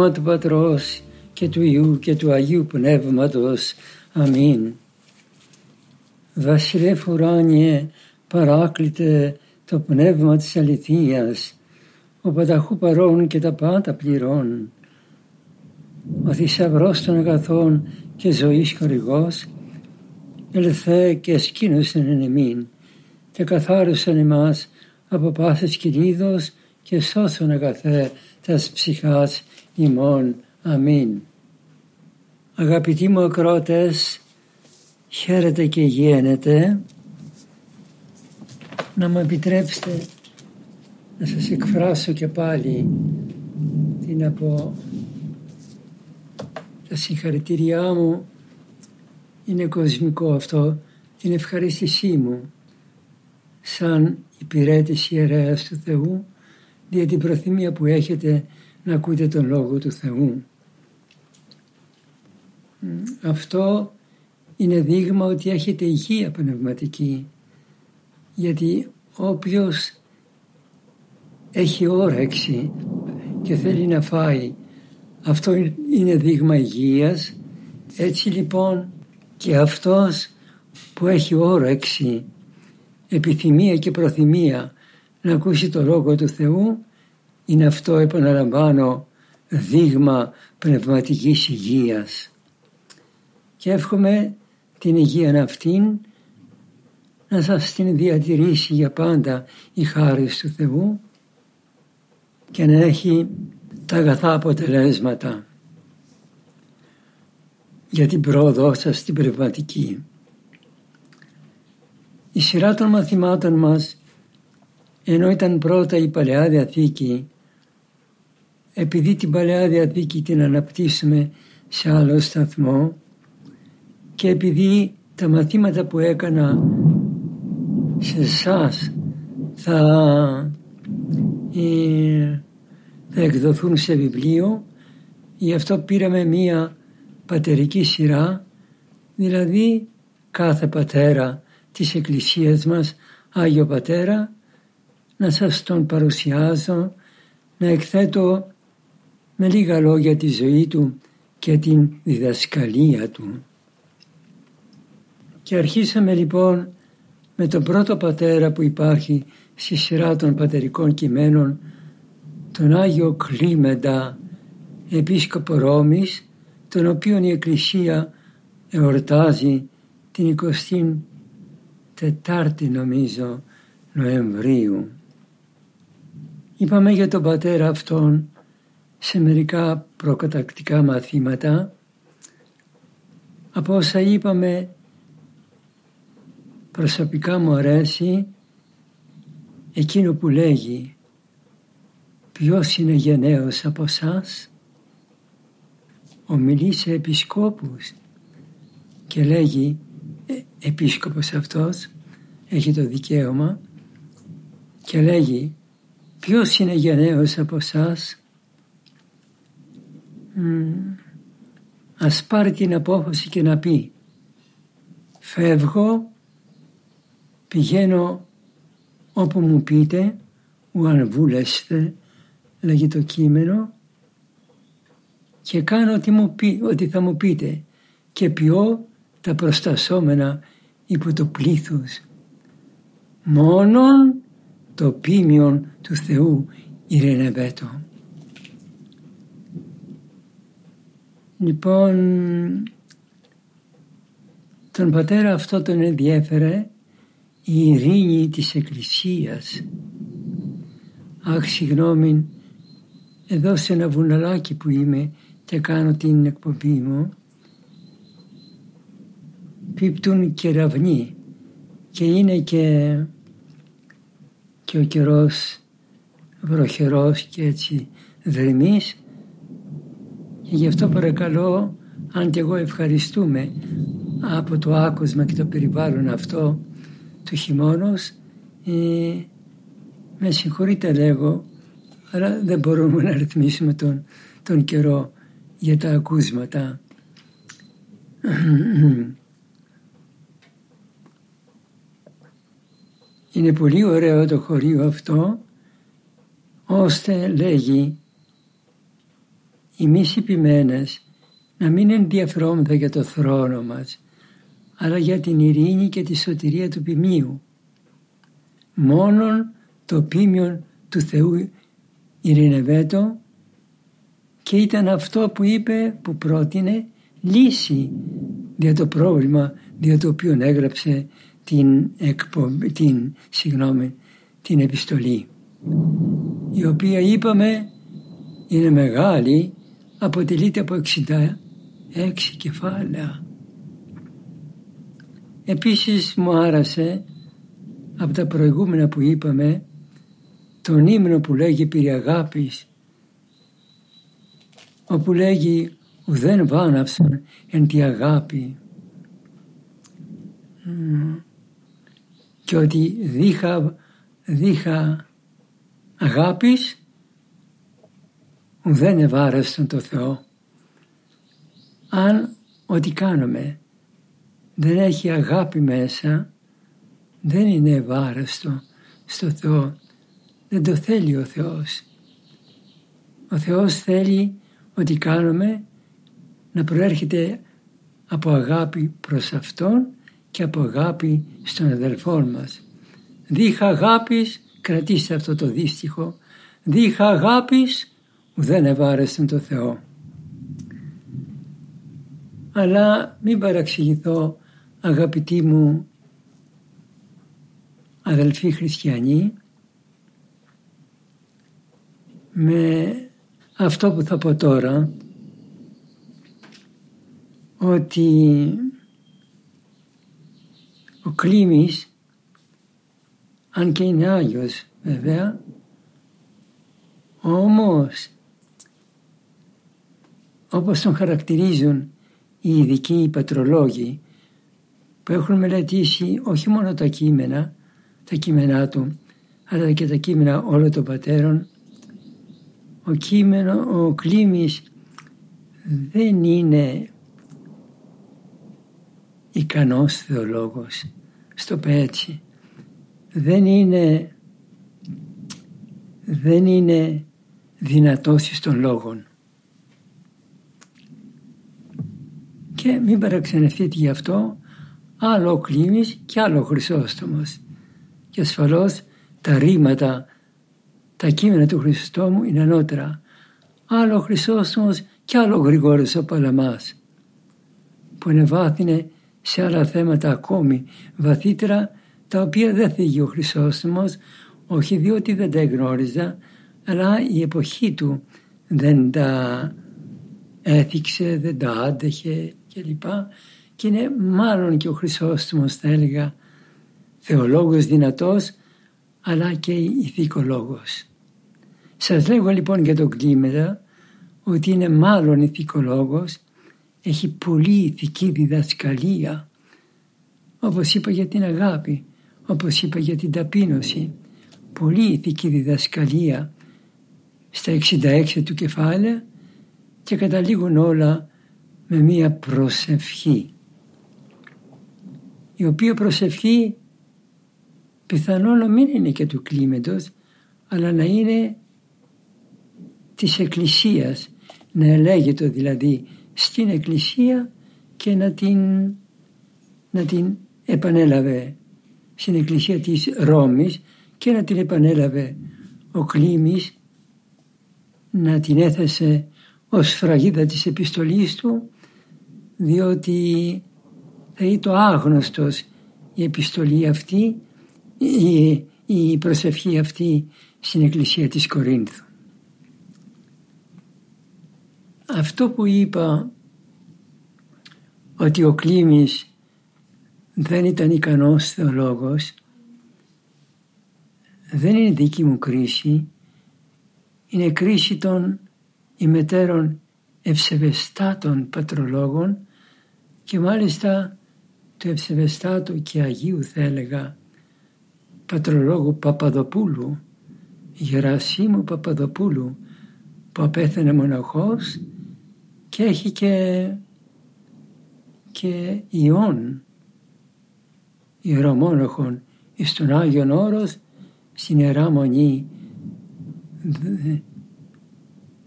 Όνομα του Πατρός και του Ιού και του Αγίου Πνεύματος. Αμήν. Βασιλεύ ουράνιε, παράκλητε το πνεύμα της αληθείας, ο πανταχού παρών και τα πάντα πληρών. Ο θησαυρός των αγαθών και ζωής χορηγός, ελθέ και σκήνωσεν εν εμήν, και καθάρισαν εμάς από πάσης κινήτος και σώσον αγαθέ τας ψυχάς ημών. Αμήν. Αγαπητοί μου ακρότες, χαίρετε και γένετε, να μου επιτρέψετε να σας εκφράσω και πάλι την από τα συγχαρητήριά μου είναι κοσμικό αυτό την ευχαρίστησή μου σαν υπηρέτηση ιερέας του Θεού για την προθυμία που έχετε να ακούτε τον Λόγο του Θεού. Αυτό είναι δείγμα ότι έχετε υγεία πνευματική γιατί όποιος έχει όρεξη και θέλει να φάει αυτό είναι δείγμα υγείας έτσι λοιπόν και αυτός που έχει όρεξη επιθυμία και προθυμία να ακούσει το Λόγο του Θεού είναι αυτό επαναλαμβάνω δείγμα πνευματικής υγείας και εύχομαι την υγεία αυτήν να σας την διατηρήσει για πάντα η χάρη του Θεού και να έχει τα αγαθά αποτελέσματα για την πρόοδό σας στην πνευματική. Η σειρά των μαθημάτων μας ενώ ήταν πρώτα η Παλαιά Διαθήκη επειδή την Παλαιά Διαθήκη την αναπτύσσουμε σε άλλο σταθμό και επειδή τα μαθήματα που έκανα σε εσάς θα, ε, θα εκδοθούν σε βιβλίο γι' αυτό πήραμε μία πατερική σειρά δηλαδή κάθε πατέρα της Εκκλησίας μας Άγιο Πατέρα να σας τον παρουσιάζω να εκθέτω με λίγα λόγια τη ζωή του και την διδασκαλία του. Και αρχίσαμε λοιπόν με τον πρώτο πατέρα που υπάρχει στη σειρά των πατερικών κειμένων, τον Άγιο Κλίμεντα, επίσκοπο Ρώμης, τον οποίον η Εκκλησία εορτάζει την 24η νομίζω Νοεμβρίου. Είπαμε για τον πατέρα αυτόν σε μερικά προκατακτικά μαθήματα. Από όσα είπαμε προσωπικά μου αρέσει εκείνο που λέγει ποιος είναι γενναίος από εσάς, ομιλεί σε επισκόπους και λέγει ε, επίσκοπος αυτός έχει το δικαίωμα και λέγει ποιος είναι γενναίος από εσάς. Ας πάρει την απόφαση και να πει φεύγω Πηγαίνω όπου μου πείτε, ουαν βούλεστε, λέγει το κείμενο, και κάνω ό,τι, μου πει, ό,τι θα μου πείτε και πιω τα προστασόμενα υπό το πλήθος. Μόνον το πίμιον του Θεού ειρηνευέτω. Λοιπόν, τον πατέρα αυτό τον ενδιέφερε η ειρήνη της Εκκλησίας. Αχ, συγγνώμη, εδώ σε ένα βουναλάκι που είμαι και κάνω την εκπομπή μου, πίπτουν κεραυνοί και είναι και, και ο καιρός βροχερός και έτσι δρυμής και γι' αυτό παρακαλώ αν και εγώ ευχαριστούμε από το άκουσμα και το περιβάλλον αυτό του χειμώνος ε, με συγχωρείτε λέγω αλλά δεν μπορούμε να ρυθμίσουμε τον, τον καιρό για τα ακούσματα. Είναι πολύ ωραίο το χωρίο αυτό ώστε λέγει εμείς οι ποιμένες να μην ενδιαφερόμεθα για το θρόνο μας αλλά για την ειρήνη και τη σωτηρία του ποιμίου. Μόνον το ποίμιο του Θεού ειρηνευέτο και ήταν αυτό που είπε, που πρότεινε λύση για το πρόβλημα για το οποίο έγραψε την, την, συγγνώμη, την επιστολή η οποία είπαμε είναι μεγάλη αποτελείται από 66 κεφάλαια. Επίσης μου άρασε από τα προηγούμενα που είπαμε τον ύμνο που λέγει περί αγάπης όπου λέγει ουδέν βάναυσον εν τη αγάπη και ότι δίχα, δίχα αγάπης ουδέν ευάρεστον το Θεό. Αν ό,τι κάνουμε δεν έχει αγάπη μέσα δεν είναι ευάρεστο στο Θεό. Δεν το θέλει ο Θεός. Ο Θεός θέλει ό,τι κάνουμε να προέρχεται από αγάπη προς Αυτόν και από αγάπη στον αδελφό μας. Δίχα αγάπης, κρατήστε αυτό το δύστιχο, δίχα αγάπης δεν ευάρεστον το Θεό. Αλλά μην παραξηγηθώ αγαπητοί μου αδελφοί χριστιανοί με αυτό που θα πω τώρα ότι ο Κλήμης αν και είναι Άγιος βέβαια όμως όπως τον χαρακτηρίζουν οι ειδικοί οι πατρολόγοι που έχουν μελετήσει όχι μόνο τα κείμενα, τα κείμενά του, αλλά και τα κείμενα όλων των πατέρων, ο κείμενο, ο Κλήμης δεν είναι ικανός θεολόγος, στο πέτσι. Δεν είναι, δεν είναι δυνατός των λόγων. Και μην παραξενευτείτε γι' αυτό, άλλο ο Κλήμης και άλλο ο Χρυσόστομος. Και ασφαλώς τα ρήματα, τα κείμενα του Χριστόμου είναι ανώτερα. Άλλο ο Χρυσόστομος και άλλο ο Γρηγόρης ο Παλαμάς που ανεβάθυνε σε άλλα θέματα ακόμη βαθύτερα τα οποία δεν θίγει ο Χρυσόστομος όχι διότι δεν τα γνώριζα αλλά η εποχή του δεν τα έθιξε, δεν τα άντεχε κλπ. Και είναι μάλλον και ο Χρυσόστομος θα έλεγα θεολόγος δυνατός αλλά και ηθικολόγος. Σας λέγω λοιπόν για τον Κλίμερα ότι είναι μάλλον ηθικολόγος, έχει πολύ ηθική διδασκαλία όπως είπα για την αγάπη, όπως είπα για την ταπείνωση, πολύ ηθική διδασκαλία στα 66 του κεφάλαια και καταλήγουν όλα με μία προσευχή η οποία προσευχή πιθανόν να μην είναι και του κλίματος αλλά να είναι της Εκκλησίας να ελέγεται δηλαδή στην Εκκλησία και να την, να την επανέλαβε στην Εκκλησία της Ρώμης και να την επανέλαβε ο Κλήμης να την έθεσε ως φραγίδα της επιστολής του διότι θα είναι το άγνωστος η επιστολή αυτή η, η προσευχή αυτή στην Εκκλησία της Κορίνθου. Αυτό που είπα ότι ο Κλήμης δεν ήταν ικανός θεολόγος. Δεν είναι δική μου κρίση. Είναι κρίση των ημετέρων ευσεβεστάτων πατρολόγων και μάλιστα του ευσεβεστάτου και Αγίου θα έλεγα πατρολόγου Παπαδοπούλου, Γερασίμου Παπαδοπούλου που απέθανε μοναχός και έχει και, και ιών ιερομόναχων εις τον Άγιον Όρος στην Ιερά Μονή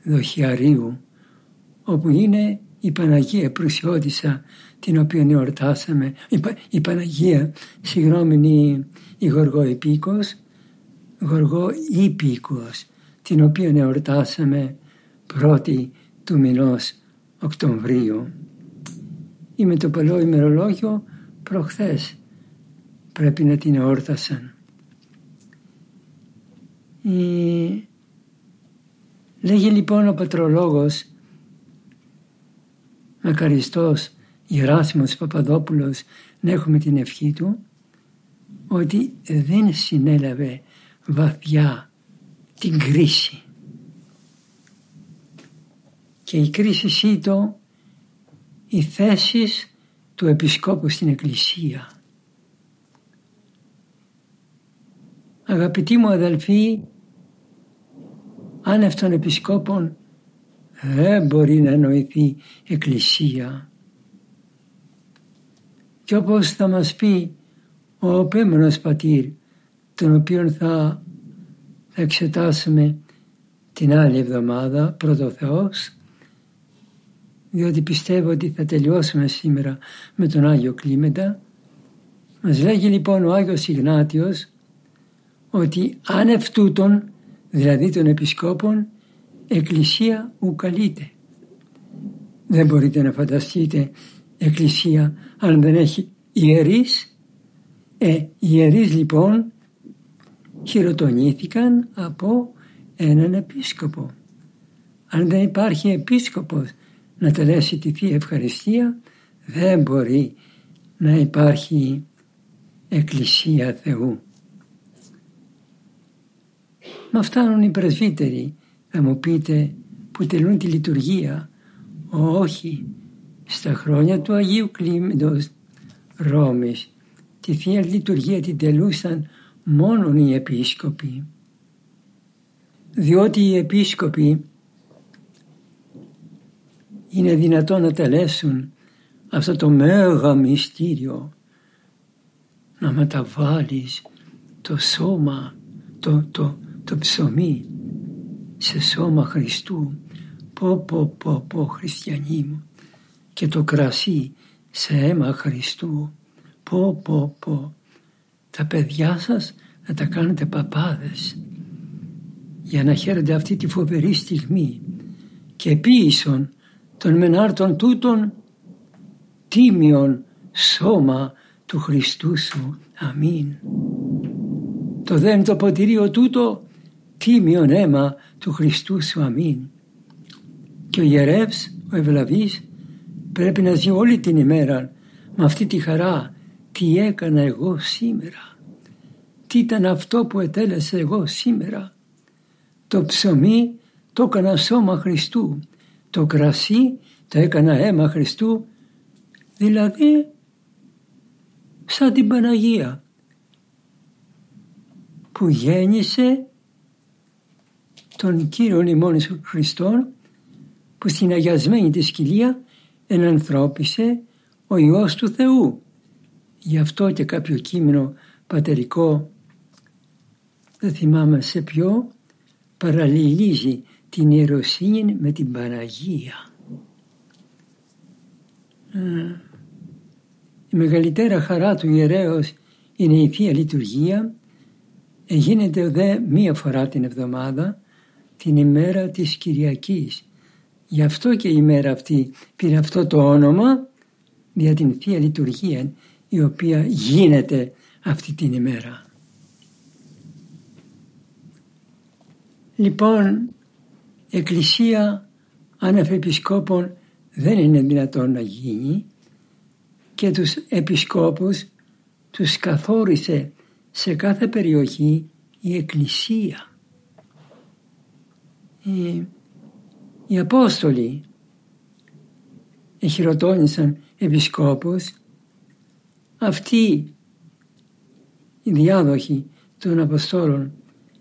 Δοχιαρίου όπου είναι η Παναγία Προυσιώτησα την οποία εορτάσαμε, η, η Παναγία, συγγνώμη, η, η Γοργό Επίκος, Γοργό Ήπικος, την οποία εορτάσαμε πρώτη του μηνός Οκτωβρίου. Ή με το παλαιό ημερολόγιο προχθές πρέπει να την εόρτασαν. Η... Λέγει λοιπόν ο πατρολόγος Μακαριστός Γεράσιμος Παπαδόπουλος να έχουμε την ευχή του ότι δεν συνέλαβε βαθιά την κρίση. Και η κρίση ήταν οι θέσεις του Επισκόπου στην Εκκλησία. Αγαπητοί μου αδελφοί, άνευ των Επισκόπων δεν μπορεί να εννοηθεί Εκκλησία. Και όπως θα μας πει ο επέμενος πατήρ, τον οποίο θα εξετάσουμε την άλλη εβδομάδα, πρώτο Θεός, διότι πιστεύω ότι θα τελειώσουμε σήμερα με τον Άγιο Κλίμεντα. Μας λέγει λοιπόν ο Άγιος Ιγνάτιος ότι άνευ τούτων, δηλαδή των επισκόπων, εκκλησία ουκαλείται. Δεν μπορείτε να φανταστείτε εκκλησία αν δεν έχει ιερείς. Ε, οι ιερείς λοιπόν χειροτονήθηκαν από έναν επίσκοπο. Αν δεν υπάρχει επίσκοπος να τελέσει τη Θεία Ευχαριστία δεν μπορεί να υπάρχει Εκκλησία Θεού. Μα φτάνουν οι πρεσβύτεροι θα μου πείτε που τελούν τη λειτουργία. Όχι, στα χρόνια του Αγίου Κλίμεντος Ρώμης τη Θεία Λειτουργία την τελούσαν μόνον οι επίσκοποι. Διότι οι επίσκοποι είναι δυνατόν να τελέσουν αυτό το μέγα μυστήριο να μεταβάλεις το σώμα, το, το, το ψωμί σε σώμα Χριστού. Πω πω πω πω χριστιανοί μου και το κρασί σε αίμα Χριστού. Πω πω πω τα παιδιά σας να τα κάνετε παπάδες για να χαίρετε αυτή τη φοβερή στιγμή και πίσω των μενάρτων τούτων τίμιον σώμα του Χριστού σου. Αμήν. Το δεν το ποτηρίο τούτο τίμιον αίμα του Χριστού σου. Αμήν. Και ο ιερεύς, ο ευλαβής, πρέπει να ζει όλη την ημέρα με αυτή τη χαρά. Τι έκανα εγώ σήμερα. Τι ήταν αυτό που ετέλεσα εγώ σήμερα. Το ψωμί το έκανα σώμα Χριστού. Το κρασί το έκανα αίμα Χριστού. Δηλαδή σαν την Παναγία που γέννησε τον Κύριο ημών Χριστόν που στην αγιασμένη τη σκυλία ενανθρώπισε ο Υιός του Θεού. Γι' αυτό και κάποιο κείμενο πατερικό, δεν θυμάμαι σε ποιο, παραλληλίζει την ιεροσύνη με την Παναγία. Η μεγαλύτερα χαρά του ιερέως είναι η Θεία Λειτουργία, γίνεται δε μία φορά την εβδομάδα την ημέρα της Κυριακής. Γι' αυτό και η ημέρα αυτή πήρε αυτό το όνομα για την Θεία Λειτουργία η οποία γίνεται αυτή την ημέρα. Λοιπόν, εκκλησία άνευ επισκόπων δεν είναι δυνατόν να γίνει και τους επισκόπους τους καθόρισε σε κάθε περιοχή η Εκκλησία. Οι, οι Απόστολοι εχειροτώνησαν επισκόπους, αυτοί οι διάδοχοι των Αποστόλων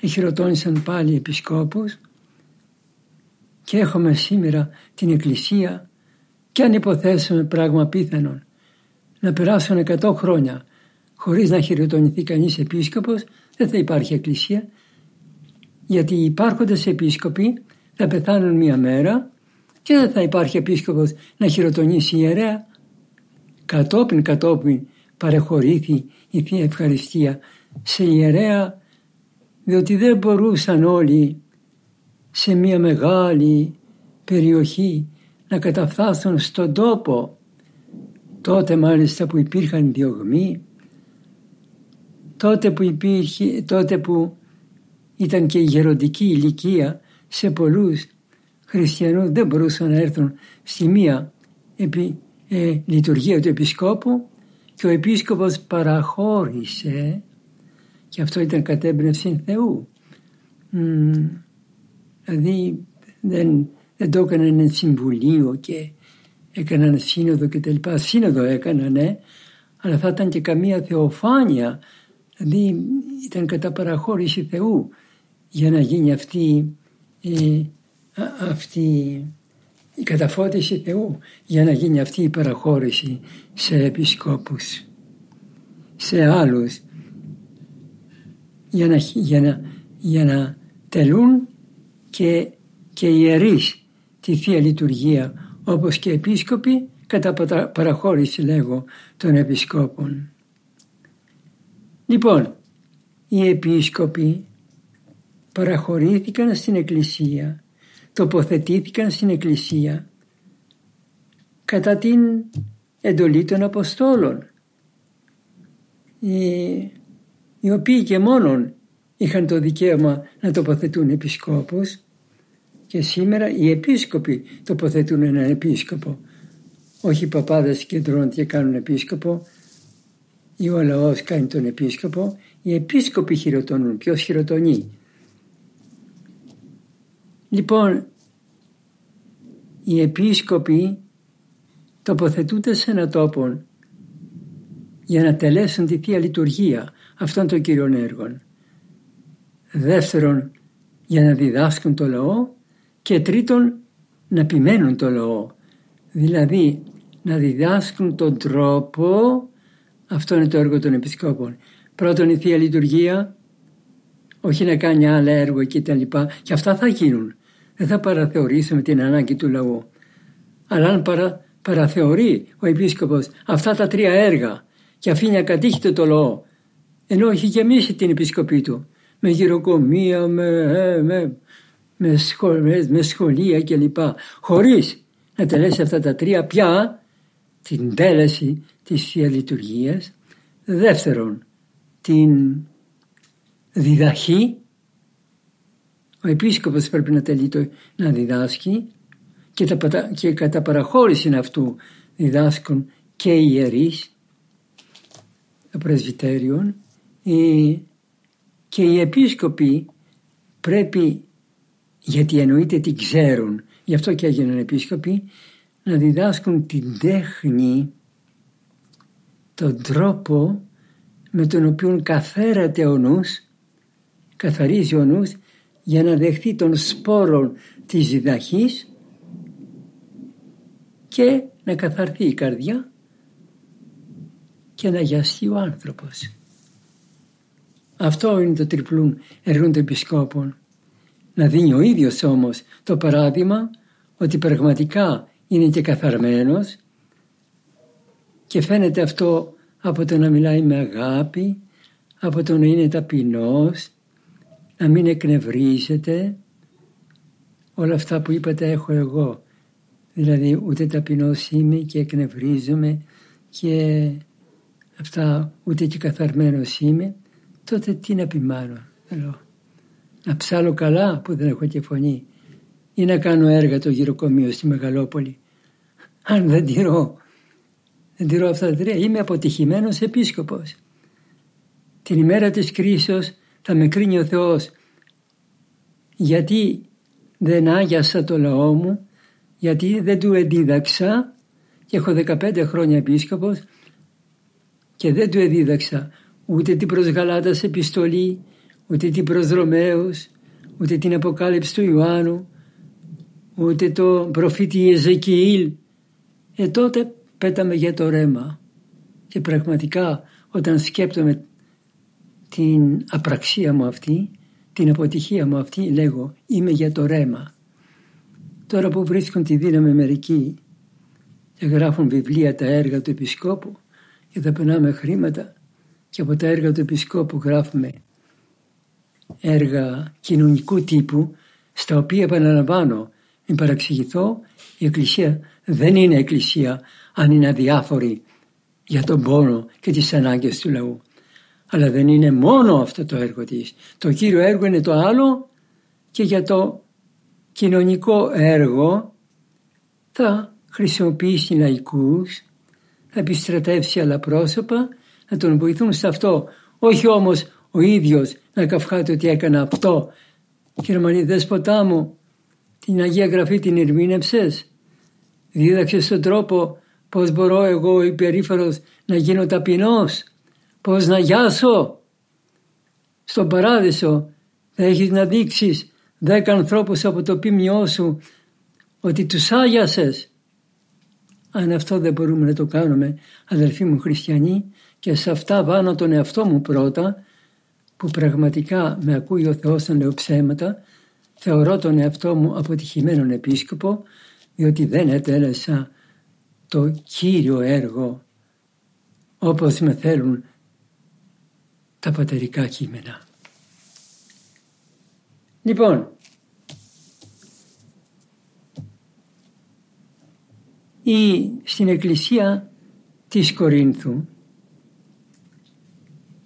εχειροτώνησαν πάλι επισκόπους. Και έχουμε σήμερα την Εκκλησία και αν υποθέσουμε πράγμα πίθανον να περάσουν 100 χρόνια χωρίς να χειροτονηθεί κανείς επίσκοπος δεν θα υπάρχει Εκκλησία γιατί οι υπάρχοντες επίσκοποι θα πεθάνουν μία μέρα και δεν θα υπάρχει επίσκοπος να χειροτονήσει ιερέα. Κατόπιν κατόπιν παρεχωρήθη η Θεία Ευχαριστία σε ιερέα διότι δεν μπορούσαν όλοι σε μια μεγάλη περιοχή να καταφθάσουν στον τόπο τότε μάλιστα που υπήρχαν διωγμοί τότε που, υπήρχε, τότε που ήταν και η γεροντική ηλικία σε πολλούς χριστιανούς δεν μπορούσαν να έρθουν στη μία επί, ε, λειτουργία του επισκόπου και ο επίσκοπος παραχώρησε και αυτό ήταν κατέμπνευση Θεού. δηλαδή δεν, δεν το έκαναν συμβουλίο και έκαναν σύνοδο και τα λοιπά. Σύνοδο έκαναν, ναι, αλλά θα ήταν και καμία θεοφάνεια. Δηλαδή ήταν κατά παραχώρηση Θεού για να γίνει αυτή, ε, αυτή η καταφώτιση Θεού για να γίνει αυτή η παραχώρηση σε επισκόπους, σε άλλους για να, για να, για να τελούν και, και ιερείς τη Θεία Λειτουργία όπως και επίσκοποι κατά παραχώρηση λέγω των επισκόπων. Λοιπόν, οι επίσκοποι παραχωρήθηκαν στην Εκκλησία, τοποθετήθηκαν στην Εκκλησία κατά την εντολή των Αποστόλων οι, οι οποίοι και μόνον είχαν το δικαίωμα να τοποθετούν επισκόπους και σήμερα οι επίσκοποι τοποθετούν έναν επίσκοπο. Όχι οι παπάδες κεντρώνουν και κάνουν επίσκοπο ή ο λαός κάνει τον επίσκοπο. Οι επίσκοποι χειροτονούν. Ποιος χειροτονεί; Λοιπόν, οι επίσκοποι τοποθετούνται σε έναν τόπο για να τελέσουν τη Θεία Λειτουργία αυτών των Κύριων έργων. Δεύτερον, για να διδάσκουν το λαό και τρίτον, να επιμένουν το λαό. Δηλαδή, να διδάσκουν τον τρόπο, αυτό είναι το έργο των επισκόπων. Πρώτον η Θεία Λειτουργία, όχι να κάνει άλλα έργο και τα λοιπά. Και αυτά θα γίνουν. Δεν θα παραθεωρήσουμε την ανάγκη του λαού. Αλλά αν παρα, παραθεωρεί ο επίσκοπος αυτά τα τρία έργα και αφήνει ακατήχητο το λαό, ενώ έχει γεμίσει την επισκοπή του με γυροκομεία, με, ε, με, με, σχολές, με σχολεία κλπ. Χωρίς να τελέσει αυτά τα τρία πια την τέλεση της Θεία Λειτουργίας. Δεύτερον, την διδαχή. Ο επίσκοπος πρέπει να τελεί το, να διδάσκει και, τα, και κατά παραχώρηση αυτού διδάσκουν και οι ιερείς, το πρεσβυτέριον, και οι επίσκοποι πρέπει, γιατί εννοείται τι ξέρουν, γι' αυτό και έγιναν επίσκοποι, να διδάσκουν την τέχνη, τον τρόπο με τον οποίο καθαίρεται ο νους, καθαρίζει ο νους για να δεχθεί τον σπόρο της διδαχής και να καθαρθεί η καρδιά και να γιαστεί ο άνθρωπος. Αυτό είναι το τριπλούν έργο των επισκόπων. Να δίνει ο ίδιος όμως το παράδειγμα ότι πραγματικά είναι και καθαρμένος και φαίνεται αυτό από το να μιλάει με αγάπη, από το να είναι ταπεινός, να μην εκνευρίζεται. Όλα αυτά που είπατε έχω εγώ. Δηλαδή ούτε ταπεινός είμαι και εκνευρίζομαι και αυτά ούτε και καθαρμένος είμαι τότε τι να επιμάνω. Να ψάλω καλά που δεν έχω και φωνή ή να κάνω έργα το γυροκομείο στη Μεγαλόπολη. Αν δεν τηρώ, δεν τηρώ αυτά τα τρία, είμαι αποτυχημένος επίσκοπος. την ημέρα της κρίσεως θα με κρίνει ο Θεός γιατί δεν άγιασα το λαό μου, γιατί δεν του εδίδαξα και έχω 15 χρόνια επίσκοπος και δεν του εδίδαξα ούτε την προς Γαλάτας επιστολή, ούτε την προς Ρωμαίους, ούτε την Αποκάλυψη του Ιωάννου, ούτε το προφήτη Εζεκιήλ. Ε τότε πέταμε για το ρέμα. Και πραγματικά όταν σκέπτομαι την απραξία μου αυτή, την αποτυχία μου αυτή, λέγω είμαι για το ρέμα. Τώρα που βρίσκουν τη δύναμη μερικοί και γράφουν βιβλία τα έργα του Επισκόπου και θα περνάμε χρήματα και από τα έργα του Επισκόπου γράφουμε έργα κοινωνικού τύπου στα οποία επαναλαμβάνω μην παραξηγηθώ η Εκκλησία δεν είναι Εκκλησία αν είναι αδιάφορη για τον πόνο και τις ανάγκες του λαού. Αλλά δεν είναι μόνο αυτό το έργο της. Το κύριο έργο είναι το άλλο και για το κοινωνικό έργο θα χρησιμοποιήσει λαϊκούς, θα επιστρατεύσει άλλα πρόσωπα, να τον βοηθούν σε αυτό. Όχι όμως ο ίδιος να καυχάται ότι έκανα αυτό. Γερμανοί δέσποτά μου, την Αγία Γραφή την ερμήνευσες; Δίδαξες τον τρόπο πώς μπορώ εγώ υπερήφερος να γίνω ταπεινός; Πώς να γιάσω. Στον παράδεισο θα έχεις να δείξεις δέκα ανθρώπους από το πίμιό σου ότι τους άγιασες. Αν αυτό δεν μπορούμε να το κάνουμε αδελφοί μου χριστιανοί και σε αυτά βάνω τον εαυτό μου πρώτα που πραγματικά με ακούει ο Θεός να λέω ψέματα θεωρώ τον εαυτό μου αποτυχημένον επίσκοπο διότι δεν ετέλεσα το κύριο έργο όπως με θέλουν τα πατερικά κείμενα. Λοιπόν, ή στην εκκλησία της Κορίνθου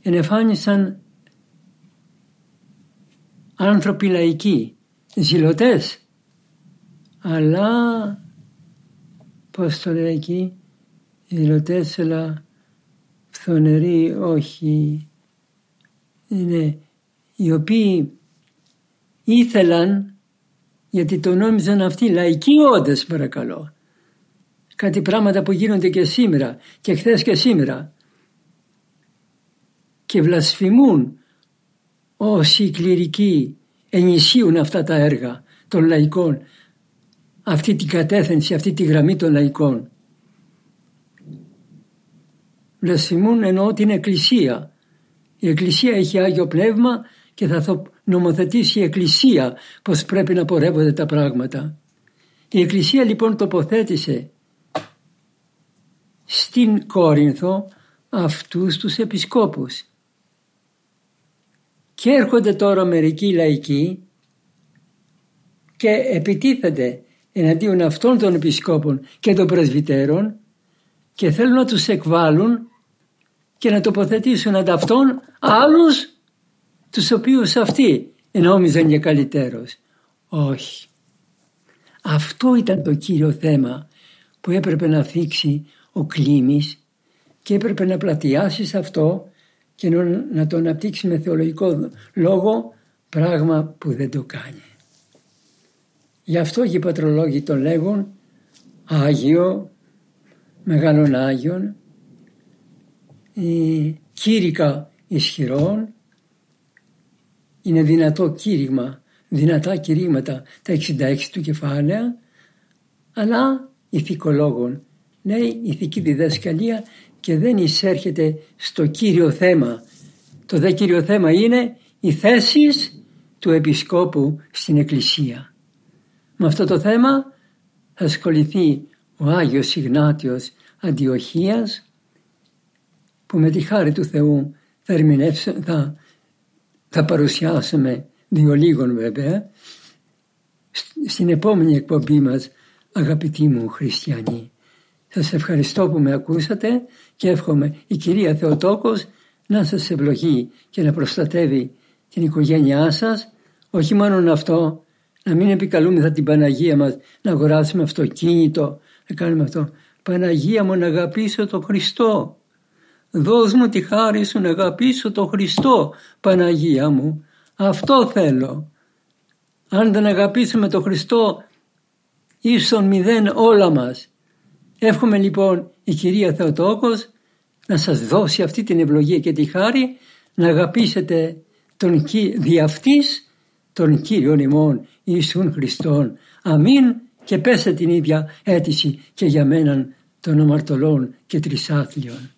ενεφάνισαν άνθρωποι λαϊκοί, ζηλωτές, αλλά πώς το λέει εκεί, ζηλωτές αλλά φθονεροί όχι, είναι οι οποίοι ήθελαν γιατί το νόμιζαν αυτοί λαϊκοί όντες παρακαλώ κάτι πράγματα που γίνονται και σήμερα και χθες και σήμερα και βλασφημούν όσοι οι κληρικοί ενισχύουν αυτά τα έργα των λαϊκών αυτή την κατεύθυνση, αυτή τη γραμμή των λαϊκών. Βλασφημούν εννοώ την Εκκλησία. Η Εκκλησία έχει Άγιο Πνεύμα και θα νομοθετήσει η Εκκλησία πως πρέπει να πορεύονται τα πράγματα. Η Εκκλησία λοιπόν τοποθέτησε στην Κόρινθο αυτούς τους επισκόπους. Και έρχονται τώρα μερικοί λαϊκοί και επιτίθενται εναντίον αυτών των επισκόπων και των πρεσβυτέρων και θέλουν να τους εκβάλουν και να τοποθετήσουν ανταυτόν άλλους τους οποίους αυτοί νόμιζαν για καλύτερος. Όχι. Αυτό ήταν το κύριο θέμα που έπρεπε να θίξει ο Κλήμης και έπρεπε να πλατιάσει σε αυτό και να το αναπτύξει με θεολογικό λόγο πράγμα που δεν το κάνει. Γι' αυτό και οι πατρολόγοι το λέγουν Άγιο, Μεγάλων Άγιον, η κήρυκα ισχυρών, είναι δυνατό κήρυγμα, δυνατά κηρύγματα τα 66 του κεφάλαια, αλλά ηθικολόγων ναι, ηθική διδασκαλία και δεν εισέρχεται στο κύριο θέμα. Το δε κύριο θέμα είναι οι θέσεις του Επισκόπου στην Εκκλησία. Με αυτό το θέμα θα ασχοληθεί ο Άγιος Ιγνάτιος Αντιοχίας που με τη χάρη του Θεού θα, θα, θα παρουσιάσουμε δύο λίγων βέβαια στην επόμενη εκπομπή μας αγαπητοί μου χριστιανοί. Σας ευχαριστώ που με ακούσατε και εύχομαι η κυρία Θεοτόκος να σας ευλογεί και να προστατεύει την οικογένειά σας. Όχι μόνο αυτό, να μην επικαλούμεθα την Παναγία μας να αγοράσουμε αυτοκίνητο, να κάνουμε αυτό. Παναγία μου να αγαπήσω τον Χριστό. Δώσ' μου τη χάρη σου να αγαπήσω το Χριστό, Παναγία μου. Αυτό θέλω. Αν δεν αγαπήσουμε το Χριστό, ίσον μηδέν όλα μας. Εύχομαι λοιπόν η Κυρία Θεοτόκος να σας δώσει αυτή την ευλογία και τη χάρη να αγαπήσετε τον δι' αυτής, τον Κύριο ημών Ιησούν Χριστόν. Αμήν και πέσε την ίδια αίτηση και για μέναν των αμαρτωλών και τρισάθλιων.